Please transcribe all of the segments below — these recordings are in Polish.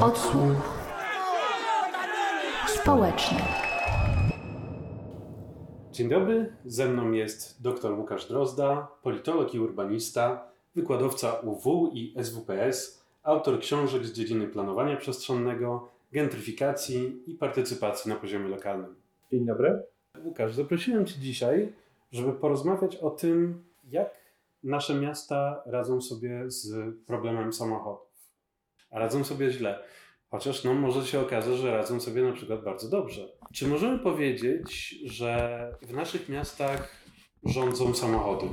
Odsłuch społeczny. Dzień dobry, ze mną jest dr Łukasz Drozda, politolog i urbanista, wykładowca UW i SWPS, autor książek z dziedziny planowania przestrzennego, gentryfikacji i partycypacji na poziomie lokalnym. Dzień dobry. Łukasz, zaprosiłem Cię dzisiaj, żeby porozmawiać o tym, jak nasze miasta radzą sobie z problemem samochodów. A radzą sobie źle. Chociaż no, może się okazać, że radzą sobie na przykład bardzo dobrze. Czy możemy powiedzieć, że w naszych miastach rządzą samochody?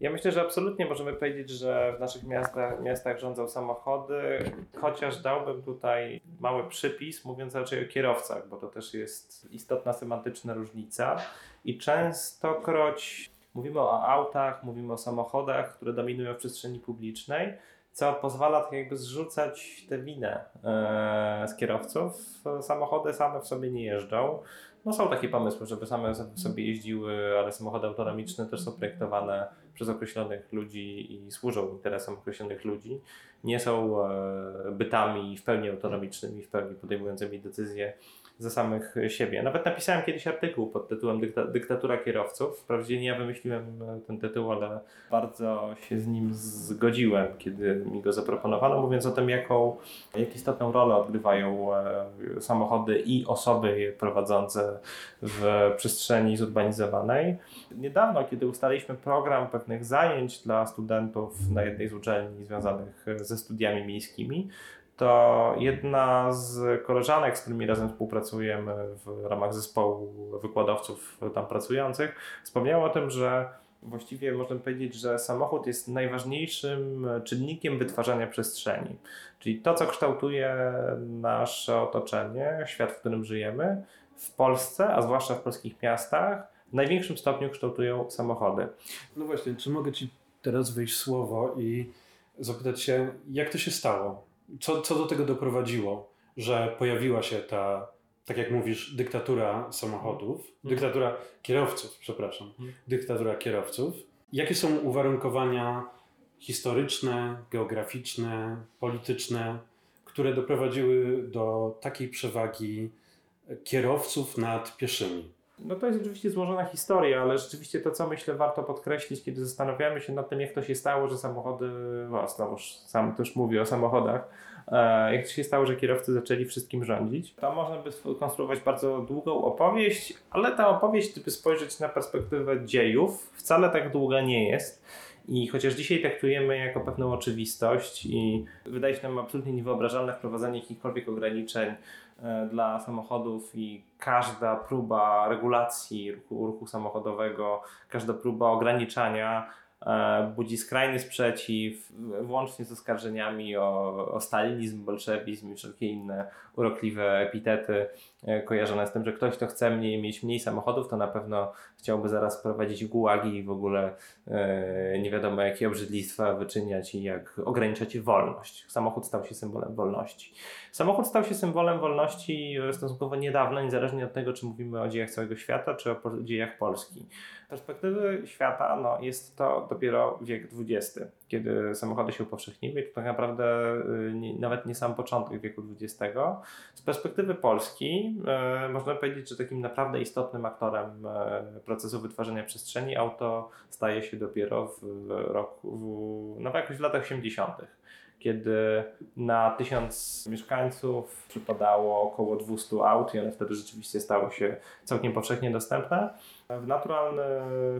Ja myślę, że absolutnie możemy powiedzieć, że w naszych miastach, miastach rządzą samochody, chociaż dałbym tutaj mały przypis, mówiąc raczej o kierowcach, bo to też jest istotna semantyczna różnica. I częstokroć mówimy o autach, mówimy o samochodach, które dominują w przestrzeni publicznej, co pozwala tak jakby zrzucać tę winę e, z kierowców. Samochody same w sobie nie jeżdżą. No są takie pomysły, żeby same sobie jeździły, ale samochody autonomiczne też są projektowane przez określonych ludzi i służą interesom określonych ludzi. Nie są e, bytami w pełni autonomicznymi, w pełni podejmującymi decyzje za samych siebie. Nawet napisałem kiedyś artykuł pod tytułem Dykta Dyktatura kierowców. Wprawdzie nie ja wymyśliłem e, ten tytuł, ale bardzo się z nim zgodziłem, kiedy mi go zaproponowano, mówiąc o tym, jaką, jak istotną rolę odgrywają e, samochody i osoby je prowadzące w przestrzeni zurbanizowanej. Niedawno, kiedy ustaliliśmy program pewnych zajęć dla studentów na jednej z uczelni związanych ze studiami miejskimi, to jedna z koleżanek, z którymi razem współpracujemy w ramach zespołu wykładowców tam pracujących, wspomniała o tym, że właściwie można powiedzieć, że samochód jest najważniejszym czynnikiem wytwarzania przestrzeni. Czyli to, co kształtuje nasze otoczenie, świat, w którym żyjemy, w Polsce, a zwłaszcza w polskich miastach, w największym stopniu kształtują samochody. No właśnie, czy mogę Ci teraz wyjść słowo i zapytać się, jak to się stało? Co, co do tego doprowadziło, że pojawiła się ta, tak jak mówisz, dyktatura samochodów, mhm. dyktatura kierowców, przepraszam, mhm. dyktatura kierowców. Jakie są uwarunkowania historyczne, geograficzne, polityczne, które doprowadziły do takiej przewagi kierowców nad pieszymi? No to jest oczywiście złożona historia, ale rzeczywiście to, co myślę warto podkreślić, kiedy zastanawiamy się nad tym, jak to się stało, że samochody, no znowuż sam też mówię o samochodach, e, jak to się stało, że kierowcy zaczęli wszystkim rządzić, to można by skonstruować bardzo długą opowieść, ale ta opowieść, gdyby spojrzeć na perspektywę dziejów, wcale tak długa nie jest. I chociaż dzisiaj traktujemy jako pewną oczywistość i wydaje się nam absolutnie niewyobrażalne wprowadzanie jakichkolwiek ograniczeń dla samochodów i każda próba regulacji ruchu, ruchu samochodowego, każda próba ograniczania E, budzi skrajny sprzeciw, włącznie z oskarżeniami o, o stalinizm, bolszewizm i wszelkie inne urokliwe epitety e, kojarzone z tym, że ktoś, kto chce mniej, mieć mniej samochodów, to na pewno chciałby zaraz prowadzić gułagi i w ogóle e, nie wiadomo jakie obrzydlistwa wyczyniać i jak ograniczać wolność. Samochód stał się symbolem wolności. Samochód stał się symbolem wolności stosunkowo niedawno, niezależnie od tego, czy mówimy o dziejach całego świata, czy o dziejach Polski. Z perspektywy świata no, jest to dopiero wiek XX, kiedy samochody się upowszechniły. To tak naprawdę y, nie, nawet nie sam początek wieku XX. Z perspektywy Polski e, można powiedzieć, że takim naprawdę istotnym aktorem e, procesu wytwarzania przestrzeni auto staje się dopiero w roku, w, no jakoś w latach 80 kiedy na tysiąc mieszkańców przypadało około 200 aut i one wtedy rzeczywiście stały się całkiem powszechnie dostępne. W naturalny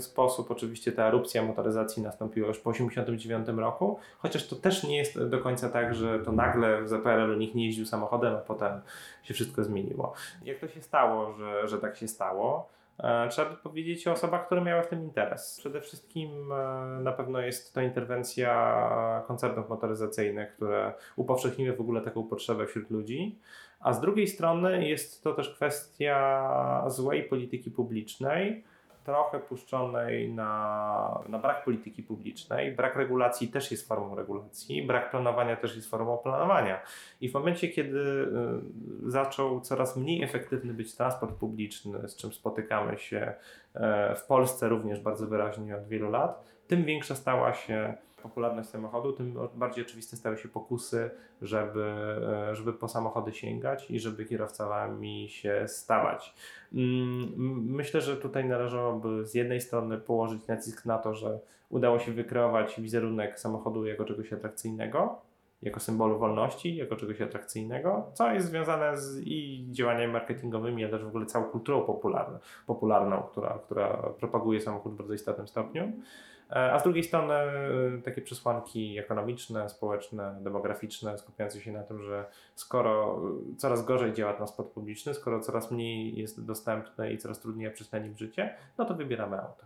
sposób oczywiście ta erupcja motoryzacji nastąpiła już po 1989 roku, chociaż to też nie jest do końca tak, że to nagle w ZPRL nikt nie jeździł samochodem, a potem się wszystko zmieniło. Jak to się stało, że, że tak się stało? E, trzeba by powiedzieć o osobach, które miały w tym interes. Przede wszystkim e, na pewno jest to interwencja koncernów motoryzacyjnych, które upowszechniły w ogóle taką potrzebę wśród ludzi. A z drugiej strony jest to też kwestia złej polityki publicznej, trochę puszczonej na, na brak polityki publicznej. Brak regulacji też jest formą regulacji, brak planowania też jest formą planowania. I w momencie, kiedy y, zaczął coraz mniej efektywny być transport publiczny, z czym spotykamy się e, w Polsce również bardzo wyraźnie od wielu lat, tym większa stała się popularność samochodu, tym bardziej oczywiste stały się pokusy, żeby, e, żeby po samochody sięgać i żeby kierowcami się stawać. Mm, myślę, że tutaj należałoby z jednej strony położyć nacisk na to, że udało się wykreować wizerunek samochodu jako czegoś atrakcyjnego, jako symbolu wolności, jako czegoś atrakcyjnego, co jest związane z i działaniami marketingowymi, ale też w ogóle całą kulturą popularną, popularną która, która propaguje samochód w bardzo istotnym stopniu. E, a z drugiej strony e, takie przesłanki ekonomiczne, społeczne, demograficzne, skupiające się na tym, że skoro coraz gorzej działa transport publiczny, skoro coraz mniej jest dostępny i coraz trudniej oprzeć na nim życie, no to wybieramy auto.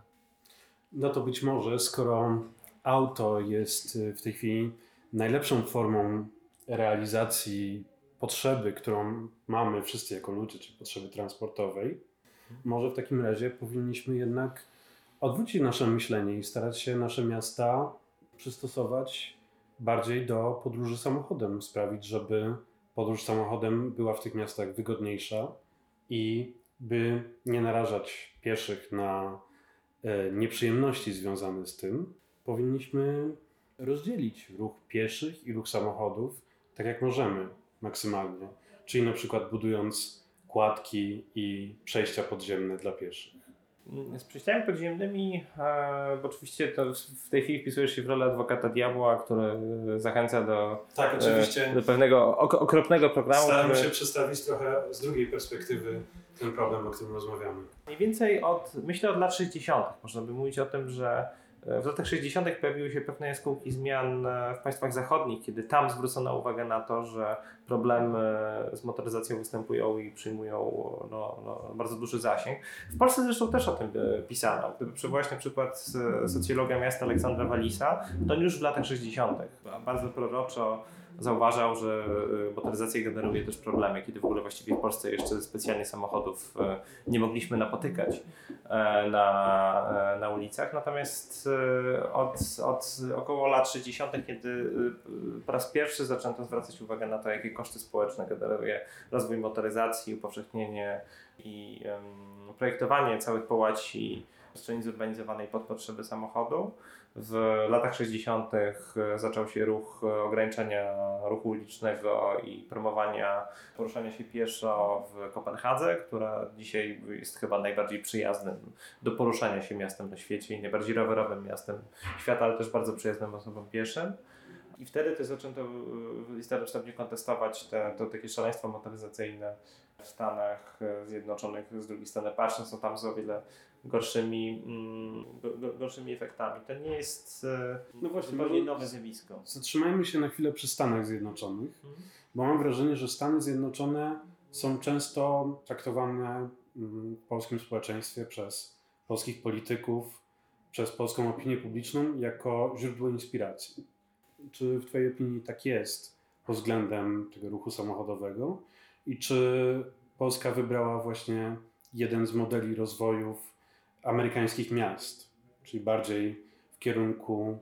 No to być może, skoro auto jest w tej chwili najlepszą formą realizacji potrzeby, którą mamy wszyscy jako ludzie, czyli potrzeby transportowej, może w takim razie powinniśmy jednak odwrócić nasze myślenie i starać się nasze miasta przystosować bardziej do podróży samochodem, sprawić, żeby podróż samochodem była w tych miastach wygodniejsza i by nie narażać pieszych na e, nieprzyjemności związane z tym, powinniśmy rozdzielić ruch pieszych i ruch samochodów tak jak możemy maksymalnie. Czyli na przykład budując kładki i przejścia podziemne dla pieszych. Z przejściami podziemnymi, e, bo oczywiście to w tej chwili wpisujesz się w rolę adwokata diabła, który zachęca do, tak, oczywiście. do pewnego ok okropnego programu. Staramy który... się przedstawić trochę z drugiej perspektywy ten problem, o którym rozmawiamy. Mniej więcej od, myślę od lat 60. można by mówić o tym, że w latach 60. pojawiły się pewne jaskółki zmian e, w państwach zachodnich, kiedy tam zwrócono uwagę na to, że problemy z motoryzacją występują i przyjmują no, no, bardzo duży zasięg. W Polsce zresztą też o tym e, pisano. Gdyby przywołać na przykład socjologa miasta Aleksandra Walisa, to już w latach 60. bardzo proroczo zauważał, że e, motoryzacja generuje też problemy, kiedy w ogóle właściwie w Polsce jeszcze specjalnie samochodów e, nie mogliśmy napotykać e, na, na ulicach. Natomiast od, od około lat 60., kiedy po raz pierwszy zaczęto zwracać uwagę na to, jakie koszty społeczne generuje rozwój motoryzacji, upowszechnienie i projektowanie całych połaci przestrzeni zurbanizowanej pod potrzeby samochodu, w latach 60. E, zaczął się ruch e, ograniczenia ruchu ulicznego i promowania poruszania się pieszo w Kopenhadze, która dzisiaj jest chyba najbardziej przyjaznym do poruszania się miastem na świecie i najbardziej rowerowym miastem świata, ale też bardzo przyjaznym osobom pieszym. I wtedy też zaczęto w istotnym kontestować te, to takie szaleństwo motoryzacyjne w Stanach Zjednoczonych. Z drugiej strony patrząc, są tam z o wiele gorszymi, mm, gorszymi efektami. To nie jest e, no właśnie, zupełnie nowe zjawisko. Zatrzymajmy się na chwilę przy Stanach Zjednoczonych, mhm. bo mam wrażenie, że Stany Zjednoczone są często traktowane mm, w polskim społeczeństwie przez polskich polityków, przez polską opinię publiczną jako źródło inspiracji. Czy w Twojej opinii tak jest pod względem tego ruchu samochodowego i czy Polska wybrała właśnie jeden z modeli rozwojów amerykańskich miast, czyli bardziej w kierunku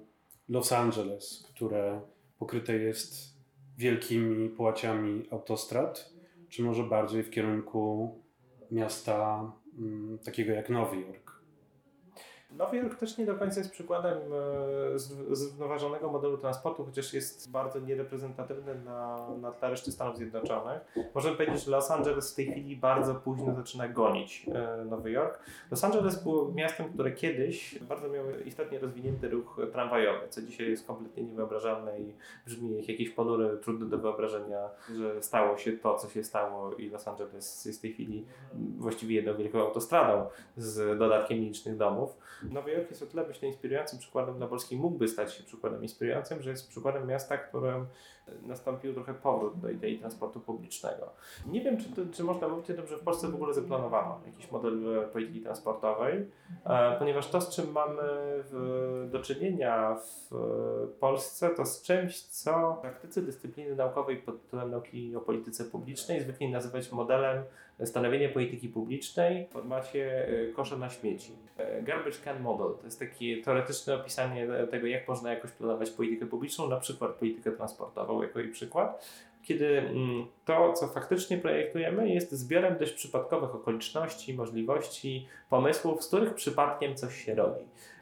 Los Angeles, które pokryte jest wielkimi połaciami autostrad, czy może bardziej w kierunku miasta mm, takiego jak Nowy Jork. Nowy Jork też nie do końca jest przykładem e, zrównoważonego modelu transportu, chociaż jest bardzo niereprezentatywny na, na tle reszty Stanów Zjednoczonych. Możemy powiedzieć, że Los Angeles w tej chwili bardzo późno zaczyna gonić e, Nowy Jork. Los Angeles było miastem, które kiedyś bardzo miało istotnie rozwinięty ruch tramwajowy, co dzisiaj jest kompletnie niewyobrażalne i brzmi jak jakieś ponury, trudne do wyobrażenia, że stało się to, co się stało i Los Angeles jest w tej chwili właściwie jedną wielką autostradą z dodatkiem licznych domów. Nowy Jork jest o tyle myślę inspirującym przykładem dla Polski, mógłby stać się przykładem inspirującym, że jest przykładem miasta, którym nastąpił trochę powrót do idei transportu publicznego. Nie wiem, czy, to, czy można mówić o tym, że w Polsce w ogóle zaplanowano jakiś model e, polityki transportowej, e, ponieważ to, z czym mamy w, do czynienia w Polsce, to z czymś, co w praktyce dyscypliny naukowej pod tytułem nauki o polityce publicznej zwykli nazywać modelem stanowienia polityki publicznej w formacie e, kosza na śmieci. Garbage Can Model to jest takie teoretyczne opisanie tego, jak można jakoś planować politykę publiczną, na przykład politykę transportową jako jej przykład, kiedy mm, to, co faktycznie projektujemy, jest zbiorem dość przypadkowych okoliczności, możliwości, pomysłów, z których przypadkiem coś się robi.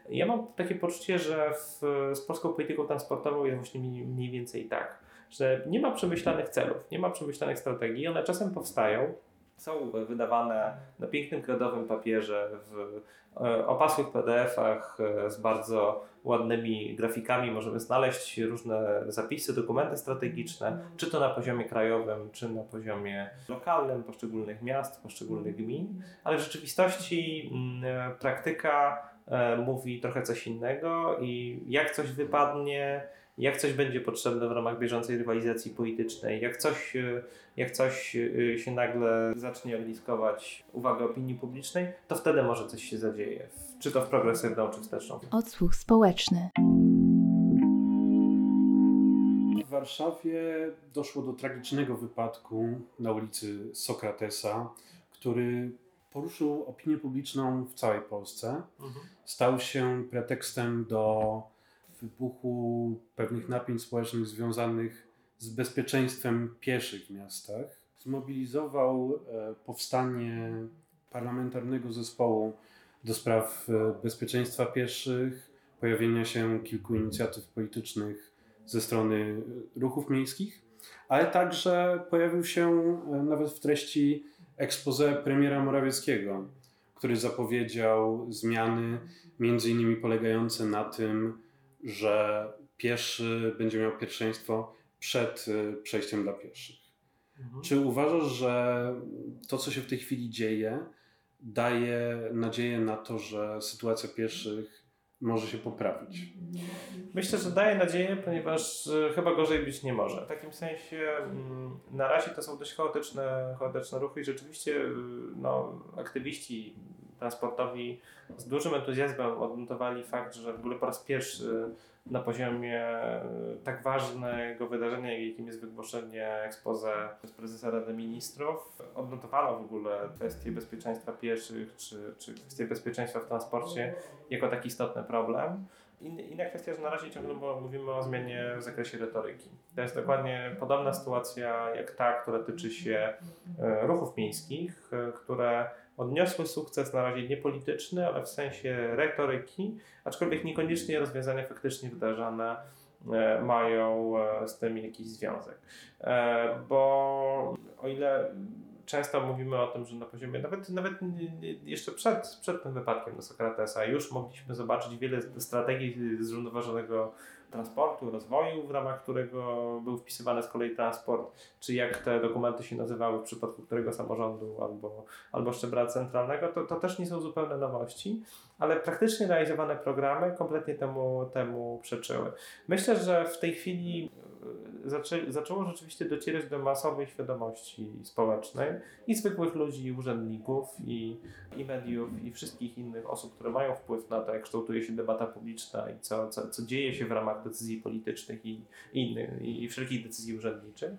Ja mam takie poczucie, że w, z polską polityką transportową jest właśnie mniej więcej tak, że nie ma przemyślanych celów, nie ma przemyślanych strategii, one czasem powstają, są wydawane na pięknym kredowym papierze, w e, opasłych PDF-ach e, z bardzo ładnymi grafikami. Możemy znaleźć różne zapisy, dokumenty strategiczne, czy to na poziomie krajowym, czy na poziomie lokalnym poszczególnych miast, poszczególnych gmin, ale w rzeczywistości mm, praktyka e, mówi trochę coś innego i jak coś wypadnie, jak coś będzie potrzebne w ramach bieżącej rywalizacji politycznej, jak coś, e, jak coś e, się nagle zacznie ogniskować uwagę opinii publicznej, to wtedy może coś się zadzieje, czy to w progresywną, czy wsteczną. Odsłuch społeczny. W Warszawie doszło do tragicznego wypadku na ulicy Sokratesa, który poruszył opinię publiczną w całej Polsce. Mhm. Stał się pretekstem do wybuchu pewnych napięć społecznych związanych z bezpieczeństwem pieszych w miastach. Zmobilizował e, powstanie parlamentarnego zespołu do spraw e, bezpieczeństwa pieszych, pojawienia się kilku inicjatyw politycznych ze strony ruchów miejskich, ale także pojawił się e, nawet w treści expose premiera Morawieckiego, który zapowiedział zmiany, między innymi polegające na tym, że pieszy będzie miał pierwszeństwo przed y, przejściem dla pieszych. Mhm. Czy uważasz, że to, co się w tej chwili dzieje, daje nadzieję na to, że sytuacja pieszych może się poprawić? Myślę, że daje nadzieję, ponieważ e, chyba gorzej być nie może. W takim sensie mm, na razie to są dość chaotyczne, chaotyczne ruchy i rzeczywiście y, no, aktywiści transportowi z dużym entuzjazmem odnotowali fakt, że w ogóle po raz pierwszy na poziomie e, tak ważnego wydarzenia, jakim jest wygłoszenie expose przez prezesa Rady Ministrów, odnotowano w ogóle kwestię bezpieczeństwa pieszych czy, czy kwestię bezpieczeństwa w transporcie jako taki istotny problem. Inna kwestia, że na razie ciągle mówimy o zmianie w zakresie retoryki. To jest dokładnie podobna sytuacja jak ta, która tyczy się e, ruchów miejskich, e, które odniosły sukces na razie nie polityczny, ale w sensie retoryki, aczkolwiek niekoniecznie rozwiązania faktycznie wdrażane e, mają z tym jakiś związek. Bo o ile często mówimy o tym, że na poziomie, nawet, nawet jeszcze przed, przed tym wypadkiem do Sokratesa, już mogliśmy zobaczyć wiele strategii zrównoważonego transportu, rozwoju, w ramach którego był wpisywany z kolei transport, czy jak te dokumenty się nazywały w przypadku którego samorządu albo, albo szczebla centralnego, to, to też nie są zupełne nowości, ale praktycznie realizowane programy kompletnie temu, temu przeczyły. Myślę, że w tej chwili zaczę, zaczęło rzeczywiście docierać do masowej świadomości społecznej i zwykłych ludzi, i urzędników, i, i mediów, i wszystkich innych osób, które mają wpływ na to, jak kształtuje się debata publiczna i co, co, co dzieje się w ramach decyzji politycznych i, innych, i wszelkich decyzji urzędniczych.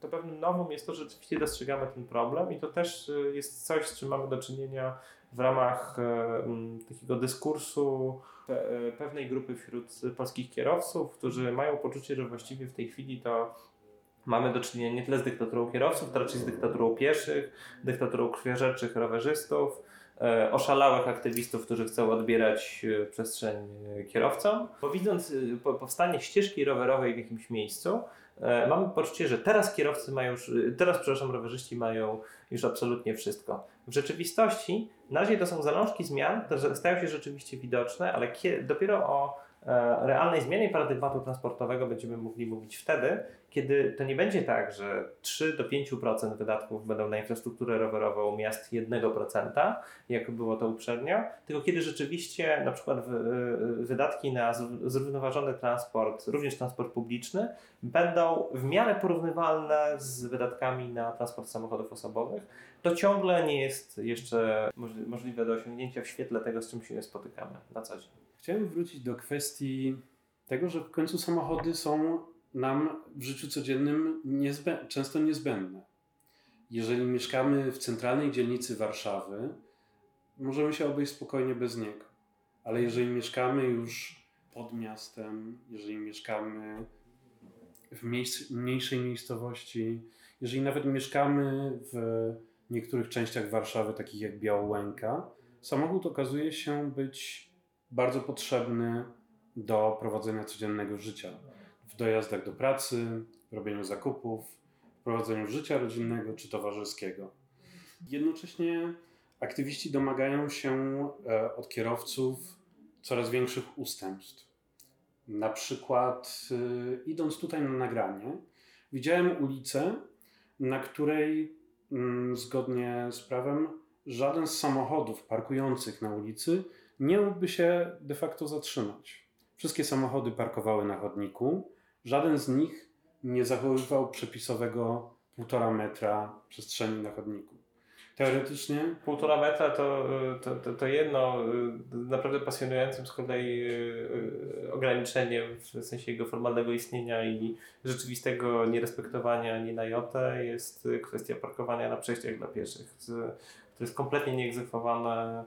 To pewnym nowym jest to, że rzeczywiście dostrzegamy ten problem i to też e, jest coś, z czym mamy do czynienia w ramach e, takiego dyskursu e, pewnej grupy wśród polskich kierowców, którzy mają poczucie, że właściwie w tej chwili to mamy do czynienia nie tyle z dyktaturą kierowców, to raczej z dyktaturą pieszych, dyktaturą krwiożerczych rowerzystów, e, oszalałych aktywistów, którzy chcą odbierać przestrzeń kierowcom. Bo widząc powstanie ścieżki rowerowej w jakimś miejscu, mamy poczucie, że teraz kierowcy mają już, teraz, przepraszam, rowerzyści mają już absolutnie wszystko. W rzeczywistości na razie to są zalążki zmian, które stają się rzeczywiście widoczne, ale dopiero o e, realnej zmianie paradygmatu transportowego będziemy mogli mówić wtedy, kiedy to nie będzie tak, że 3 do 5% wydatków będą na infrastrukturę rowerową miast 1%, jak było to uprzednio, tylko kiedy rzeczywiście na przykład wydatki na zrównoważony transport, również transport publiczny, będą w miarę porównywalne z wydatkami na transport samochodów osobowych, to ciągle nie jest jeszcze możliwe do osiągnięcia w świetle tego, z czym się spotykamy na co dzień. Chciałem wrócić do kwestii tego, że w końcu samochody są nam w życiu codziennym niezbę często niezbędne. Jeżeli mieszkamy w centralnej dzielnicy Warszawy, możemy się obejść spokojnie bez niego. Ale jeżeli mieszkamy już pod miastem, jeżeli mieszkamy w mniejszej miejscowości, jeżeli nawet mieszkamy w niektórych częściach Warszawy, takich jak Białołęka, samochód okazuje się być bardzo potrzebny do prowadzenia codziennego życia. W dojazdach do pracy, robieniu zakupów, prowadzeniu życia rodzinnego czy towarzyskiego. Jednocześnie aktywiści domagają się e, od kierowców coraz większych ustępstw. Na przykład, e, idąc tutaj na nagranie, widziałem ulicę, na której mm, zgodnie z prawem żaden z samochodów parkujących na ulicy nie mógłby się de facto zatrzymać. Wszystkie samochody parkowały na chodniku, żaden z nich nie zachowywał przepisowego półtora metra przestrzeni na chodniku. Teoretycznie. Półtora metra to, to, to, to, jedno, naprawdę pasjonującym z kolei e, ograniczeniem w sensie jego formalnego istnienia i rzeczywistego nierespektowania ani na jotę jest kwestia parkowania na przejściach dla pieszych, to jest kompletnie nieegzekwowane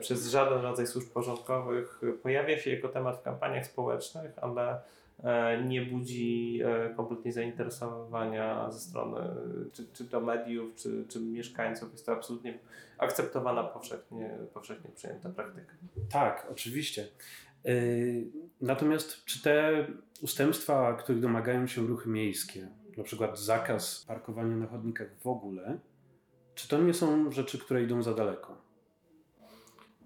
przez żaden rodzaj służb porządkowych. Pojawia się jako temat w kampaniach społecznych, ale E, nie budzi e, kompletnie zainteresowania ze strony czy, czy to mediów, czy, czy mieszkańców. Jest to absolutnie akceptowana, powszechnie, powszechnie przyjęta praktyka. Tak, oczywiście. E, natomiast czy te ustępstwa, których domagają się ruchy miejskie, na przykład zakaz parkowania na chodnikach w ogóle, czy to nie są rzeczy, które idą za daleko?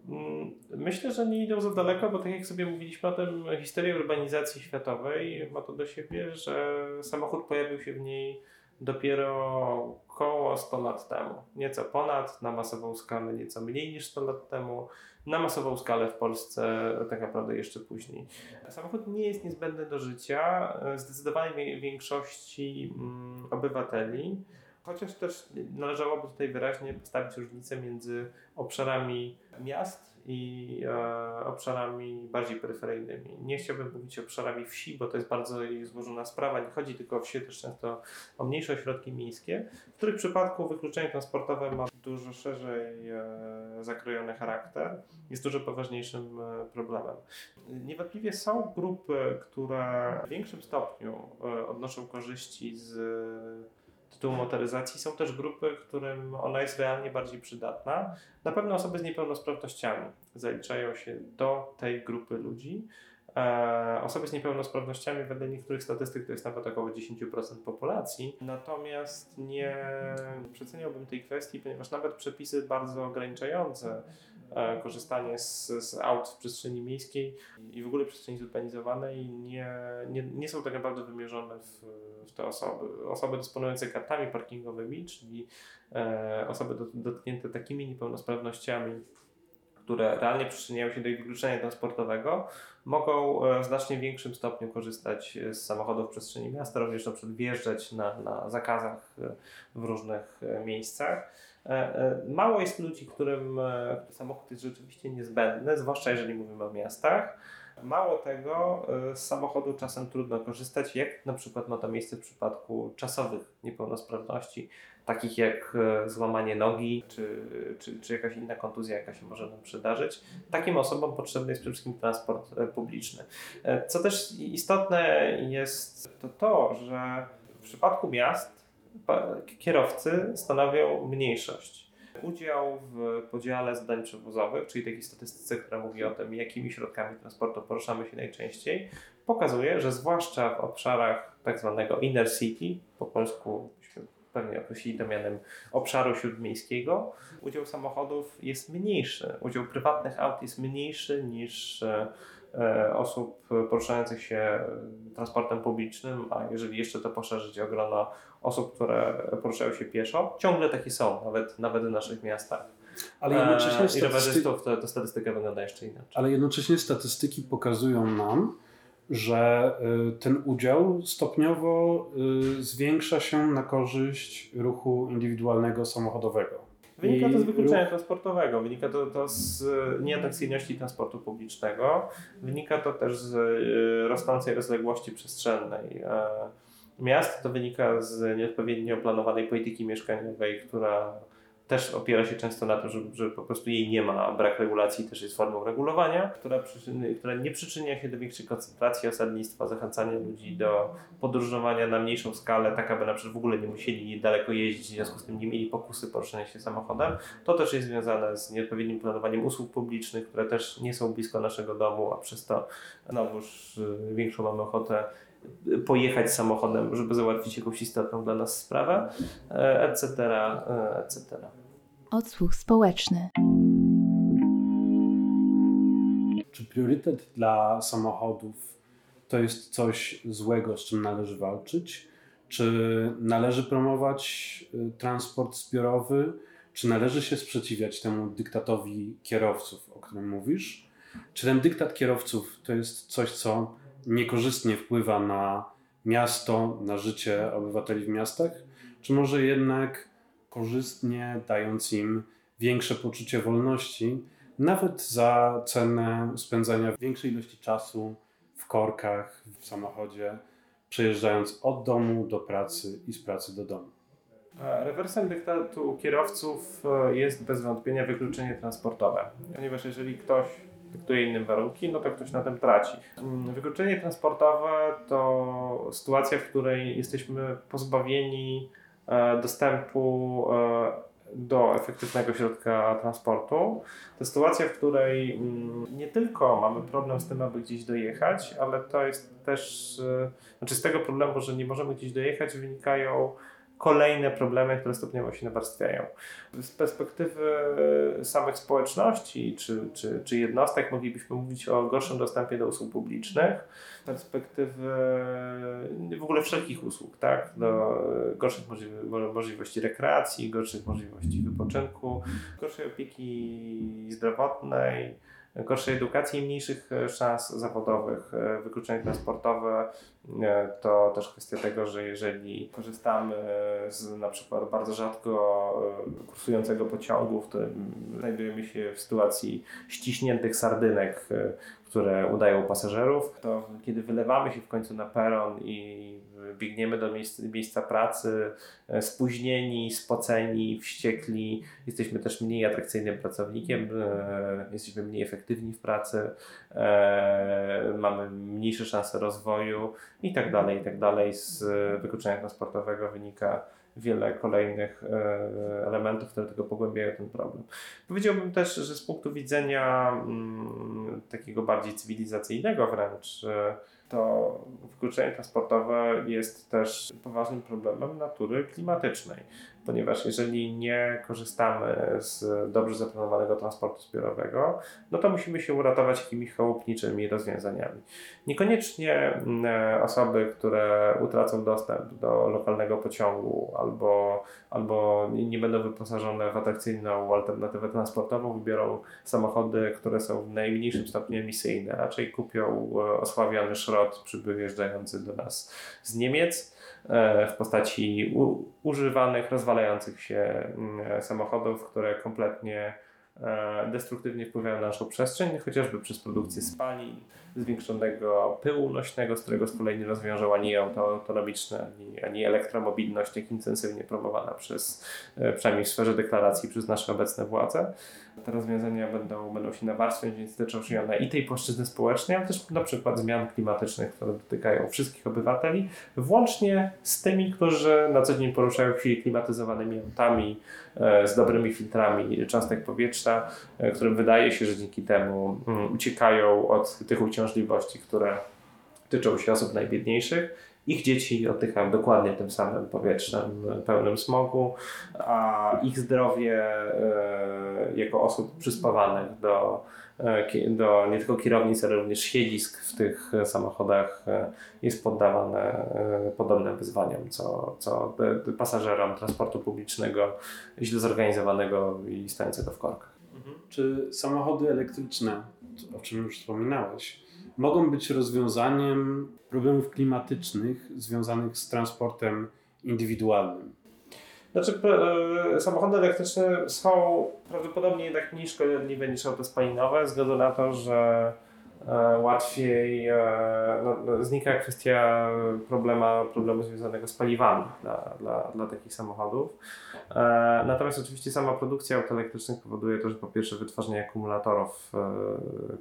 Mm, myślę, że nie idą za daleko, bo tak jak sobie mówiliśmy o tym, historia urbanizacji światowej ma to do siebie, że samochód pojawił się w niej dopiero około 100 lat temu. Nieco ponad, na masową skalę nieco mniej niż 100 lat temu, na masową skalę w Polsce tak naprawdę jeszcze później. Samochód nie jest niezbędny do życia zdecydowanej większości mm, obywateli, chociaż też należałoby tutaj wyraźnie postawić różnicę między obszarami miast i e, obszarami bardziej peryferyjnymi. Nie chciałbym mówić obszarami wsi, bo to jest bardzo złożona sprawa. Nie chodzi tylko o wsie, też często o mniejsze ośrodki miejskie, w których przypadku wykluczenie transportowe ma dużo szerzej e, zakrojony charakter, jest dużo poważniejszym e, problemem. Niewątpliwie są grupy, które w większym stopniu e, odnoszą korzyści z tytułu motoryzacji są też grupy, którym ona jest realnie bardziej przydatna. Na pewno osoby z niepełnosprawnościami zaliczają się do tej grupy ludzi. E, osoby z niepełnosprawnościami wedle niektórych statystyk to jest nawet około 10% populacji. Natomiast nie przeceniałbym tej kwestii, ponieważ nawet przepisy bardzo ograniczające korzystanie z, z aut w przestrzeni miejskiej i w ogóle przestrzeni zurbanizowanej nie, nie, nie są tak naprawdę wymierzone w, w te osoby. Osoby dysponujące kartami parkingowymi, czyli e, osoby dotknięte takimi niepełnosprawnościami, które realnie przyczyniają się do ich wykluczenia transportowego, mogą e, w znacznie większym stopniu korzystać z samochodów w przestrzeni miasta, również na przykład wjeżdżać na, na zakazach w różnych miejscach. E, e, mało jest ludzi, którym e, samochód jest rzeczywiście niezbędny, zwłaszcza jeżeli mówimy o miastach. Mało tego, z samochodu czasem trudno korzystać, jak na przykład ma to miejsce w przypadku czasowych niepełnosprawności, takich jak złamanie nogi czy, czy, czy jakaś inna kontuzja, jaka się może nam przydarzyć. Takim osobom potrzebny jest przede wszystkim transport publiczny. Co też istotne jest to to, że w przypadku miast kierowcy stanowią mniejszość. Udział w podziale zadań przewozowych, czyli takiej statystyce, która mówi o tym, jakimi środkami transportu poruszamy się najczęściej, pokazuje, że zwłaszcza w obszarach tak zwanego inner city, po polsku pewnie określili to mianem obszaru śródmiejskiego, udział samochodów jest mniejszy, udział prywatnych aut jest mniejszy niż E, osób poruszających się transportem publicznym, a jeżeli jeszcze to poszerzyć o grono osób, które poruszają się pieszo, ciągle takie są, nawet, nawet w naszych miastach. Ale jednocześnie e, statystyki... to, to statystyka wygląda jeszcze inaczej. Ale jednocześnie statystyki pokazują nam, że y, ten udział stopniowo y, zwiększa się na korzyść ruchu indywidualnego samochodowego. Wynika to z wykluczenia transportowego, wynika to, to z nieatrakcyjności transportu publicznego, wynika to też z y, rosnącej rozległości przestrzennej e, miast, to wynika z nieodpowiednio planowanej polityki mieszkaniowej, która też opiera się często na tym, że, że po prostu jej nie ma, brak regulacji też jest formą regulowania, która, przyczyny, która nie przyczynia się do większej koncentracji osadnictwa, zachęcania ludzi do podróżowania na mniejszą skalę, tak aby na przykład w ogóle nie musieli daleko jeździć, w związku z tym nie mieli pokusy poruszania się samochodem. To też jest związane z nieodpowiednim planowaniem usług publicznych, które też nie są blisko naszego domu, a przez to znowuż y, większą mamy ochotę pojechać samochodem, żeby załatwić jakąś istotną dla nas sprawę, etc., etc. Odsłuch społeczny. Czy priorytet dla samochodów to jest coś złego, z czym należy walczyć? Czy należy promować y, transport zbiorowy? Czy należy się sprzeciwiać temu dyktatowi kierowców, o którym mówisz? Czy ten dyktat kierowców to jest coś, co niekorzystnie wpływa na miasto, na życie obywateli w miastach? Czy może jednak korzystnie, dając im większe poczucie wolności, nawet za cenę spędzania większej ilości czasu w korkach, w samochodzie, przejeżdżając od domu do pracy i z pracy do domu? Rewersem dyktatu kierowców e, jest bez wątpienia wykluczenie transportowe, ponieważ jeżeli ktoś dyktuje innym warunki, no to ktoś na tym traci. Mm, wykluczenie transportowe to sytuacja, w której jesteśmy pozbawieni e, dostępu e, do efektywnego środka transportu. To sytuacja, w której mm, nie tylko mamy problem z tym, aby gdzieś dojechać, ale to jest też, znaczy z tego problemu, że nie możemy gdzieś dojechać, wynikają kolejne problemy, które stopniowo się nawarstwiają. Z perspektywy samych społeczności czy, czy, czy jednostek moglibyśmy mówić o gorszym dostępie do usług publicznych, z perspektywy w ogóle wszelkich usług, tak? do gorszych możliwości rekreacji, gorszych możliwości wypoczynku, gorszej opieki zdrowotnej, gorszej edukacji i mniejszych e, szans zawodowych. E, wykluczenie transportowe e, to też kwestia tego, że jeżeli korzystamy z na przykład bardzo rzadko kursującego pociągu, którym znajdujemy się w sytuacji ściśniętych sardynek, które udają pasażerów, to kiedy wylewamy się w końcu na peron i biegniemy do miejsca, miejsca pracy e, spóźnieni, spoceni, wściekli, jesteśmy też mniej atrakcyjnym pracownikiem, e, jesteśmy mniej efektywni w pracy, e, mamy mniejsze szanse rozwoju i tak dalej, i tak dalej. Z wykluczenia transportowego wynika wiele kolejnych elementów, które tylko pogłębiają ten problem. Powiedziałbym też, że z punktu widzenia mm, takiego bardziej cywilizacyjnego wręcz, to wykluczenie transportowe jest też poważnym problemem natury klimatycznej ponieważ jeżeli nie korzystamy z dobrze zaplanowanego transportu zbiorowego, no to musimy się uratować jakimiś chałupniczymi rozwiązaniami. Niekoniecznie mm, e, osoby, które utracą dostęp do lokalnego pociągu albo, albo nie będą wyposażone w atrakcyjną alternatywę transportową, wybiorą samochody, które są w najmniejszym stopniu emisyjne, raczej kupią e, osławiony szrot przybyjeżdżający do nas z Niemiec E, w postaci używanych, rozwalających się mm, samochodów, które kompletnie e, destruktywnie wpływają na naszą przestrzeń, chociażby przez produkcję spalin, zwiększonego pyłu nośnego, z którego z kolei nie rozwiążą ani auto autonomiczne, ani, ani elektromobilność, jak intensywnie promowana przez, e, przynajmniej w sferze deklaracji, przez nasze obecne władze. Te rozwiązania będą, będą się nawarstwiać, więc dotyczą się one i tej płaszczyzny społecznej, ale też na przykład zmian klimatycznych, które dotykają wszystkich obywateli, włącznie z tymi, którzy na co dzień poruszają się klimatyzowanymi autami, e, z dobrymi filtrami cząstek powietrza, e, którym wydaje się, że dzięki temu mm, uciekają od tych uciążliwości, które tyczą się osób najbiedniejszych ich dzieci oddychają dokładnie tym samym powietrzem pełnym smogu, a ich zdrowie e, jako osób przyspawanych do, e, do nie tylko kierownic, ale również siedzisk w tych samochodach e, jest poddawane podobnym wyzwaniom, co, co pasażerom transportu publicznego źle zorganizowanego i stojącego w korkach. Mhm. Czy samochody elektryczne, o czym już wspominałeś, mogą być rozwiązaniem problemów klimatycznych związanych z transportem indywidualnym. Znaczy, e, samochody elektryczne są prawdopodobnie jednak mniej szkodliwe niż auto spalinowe, ze względu na to, że e, łatwiej e, no, no, znika kwestia problema, problemu związanego z paliwami dla, dla, dla takich samochodów. Natomiast oczywiście sama produkcja aut elektrycznych powoduje to, że po pierwsze wytwarzanie akumulatorów,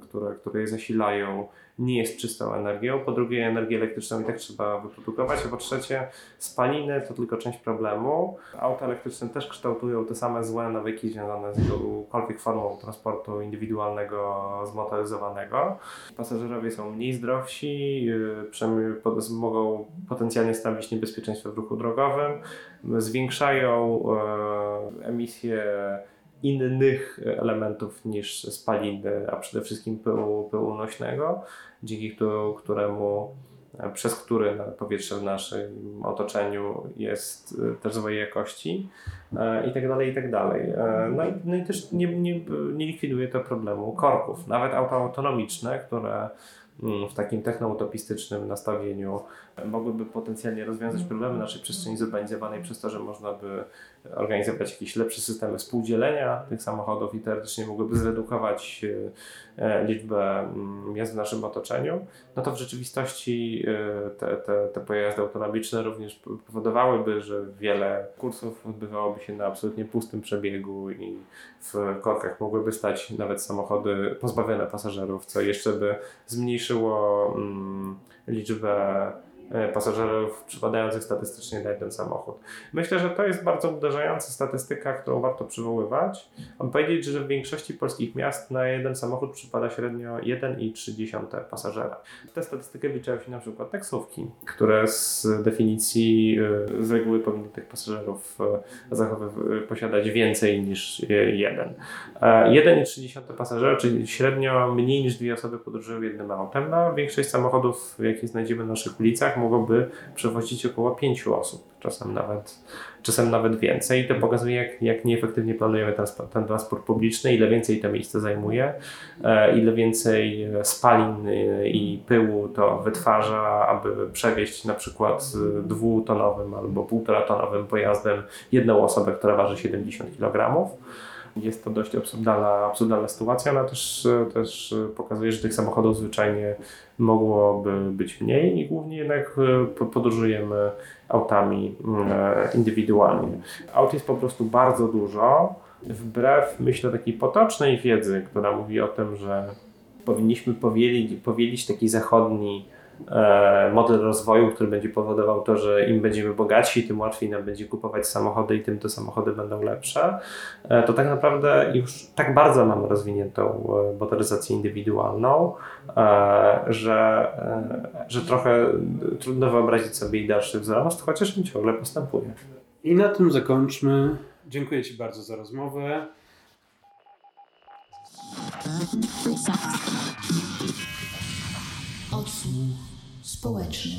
które, które je zasilają, nie jest czystą energią. Po drugie, energię elektryczną i tak trzeba wyprodukować. A po trzecie, spaliny to tylko część problemu. Auta elektryczne też kształtują te same złe nawyki związane z jakąkolwiek formą transportu indywidualnego, zmotoryzowanego. Pasażerowie są mniej zdrowsi, pod- mogą potencjalnie stanowić niebezpieczeństwo w ruchu drogowym, zwiększają e, emisję innych elementów niż spaliny, a przede wszystkim pyłu, pyłu nośnego, dzięki któ- któremu, przez który powietrze w naszym otoczeniu jest e, też złej jakości e, i tak dalej, i tak dalej. E, No i, no i też nie, nie, nie likwiduje to problemu korków. Nawet auta autonomiczne, które mm, w takim technoutopistycznym nastawieniu mogłyby potencjalnie rozwiązać problemy naszej przestrzeni zurbanizowanej przez to, że można by organizować jakieś lepsze systemy współdzielenia tych samochodów i teoretycznie mogłyby zredukować e, e, liczbę mm, jazd w naszym otoczeniu, no to w rzeczywistości e, te, te, te pojazdy autonomiczne również powodowałyby, że wiele kursów odbywałoby się na absolutnie pustym przebiegu i w korkach mogłyby stać nawet samochody pozbawione pasażerów, co jeszcze by zmniejszyło mm, liczbę pasażerów przypadających statystycznie na jeden samochód. Myślę, że to jest bardzo uderzająca statystyka, którą warto przywoływać. Mam powiedzieć, że w większości polskich miast na jeden samochód przypada średnio 1,3 pasażera. Tę statystykę wliczają się na przykład taksówki, które z definicji y, z reguły powinny tych pasażerów zachowyw- posiadać więcej niż jeden. E, 1,3 pasażera, czyli średnio mniej niż dwie osoby podróżują jednym autem. No, większość samochodów, jakie znajdziemy na naszych ulicach, mogłoby przewozić około 5 osób, czasem nawet, czasem nawet więcej. I to pokazuje, jak, jak nieefektywnie planujemy transport, ten transport publiczny, ile więcej to miejsce zajmuje, e, ile więcej e, spalin e, i pyłu to wytwarza, aby przewieźć na przykład dwutonowym albo półtoratonowym pojazdem jedną osobę, która waży 70 kg. Jest to dość absurdalna, absurdalna sytuacja, ona też, też pokazuje, że tych samochodów zwyczajnie mogłoby być mniej i głównie jednak e, po- podróżujemy autami e, indywidualnie. Aut jest po prostu bardzo dużo, wbrew myślę takiej potocznej wiedzy, która mówi o tym, że powinniśmy powielić, powielić taki zachodni model rozwoju, który będzie powodował to, że im będziemy bogatsi, tym łatwiej nam będzie kupować samochody i tym te samochody będą lepsze, e, to tak naprawdę już tak bardzo mamy rozwiniętą e, motoryzację indywidualną, e, że, e, że trochę trudno wyobrazić sobie jej dalszy wzrost, chociaż on ciągle postępuje. I na tym zakończmy. Dziękuję Ci bardzo za rozmowę. Odsłuch społeczny.